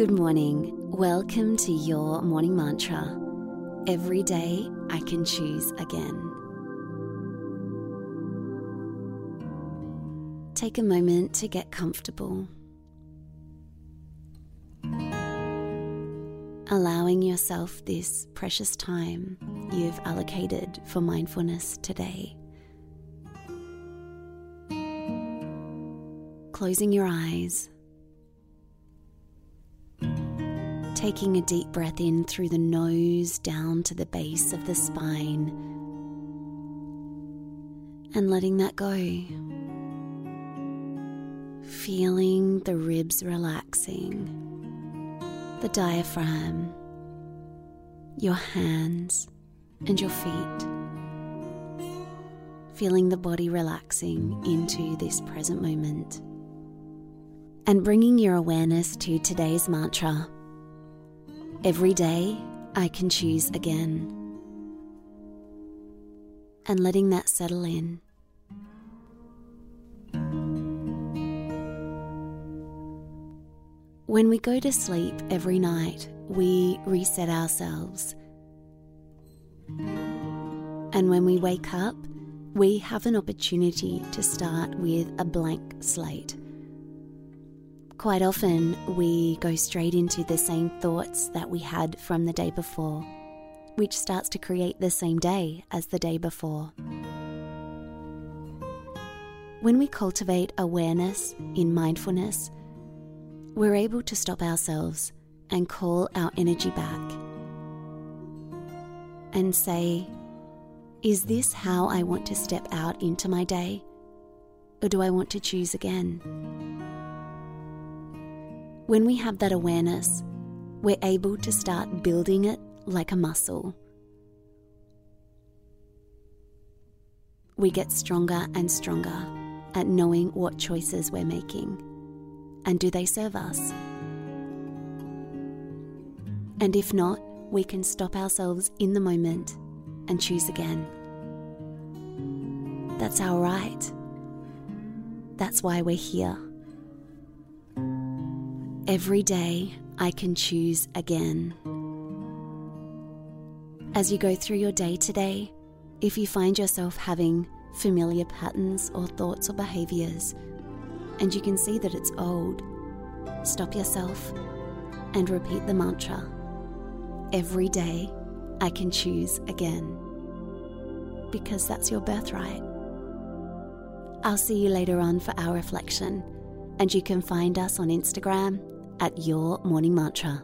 Good morning. Welcome to your morning mantra. Every day I can choose again. Take a moment to get comfortable. Allowing yourself this precious time you've allocated for mindfulness today. Closing your eyes taking a deep breath in through the nose down to the base of the spine and letting that go. Feeling the ribs relaxing, the diaphragm, your hands, and your feet. Feeling the body relaxing into this present moment. And bringing your awareness to today's mantra Every day, I can choose again. And letting that settle in. When we go to sleep every night, we reset ourselves. And when we wake up, we have an opportunity to start with a blank slate. Quite often, we go straight into the same thoughts that we had from the day before, which starts to create the same day as the day before. When we cultivate awareness in mindfulness, we're able to stop ourselves and call our energy back and say, Is this how I want to step out into my day? Or do I want to choose again? When we have that awareness, we're able to start building it like a muscle. We get stronger and stronger at knowing what choices we're making and do they serve us? And if not, we can stop ourselves in the moment and choose again. That's our right. That's why we're here. Every day I can choose again. As you go through your day today, if you find yourself having familiar patterns or thoughts or behaviors, and you can see that it's old, stop yourself and repeat the mantra Every day I can choose again. Because that's your birthright. I'll see you later on for our reflection, and you can find us on Instagram at Your Morning Mantra.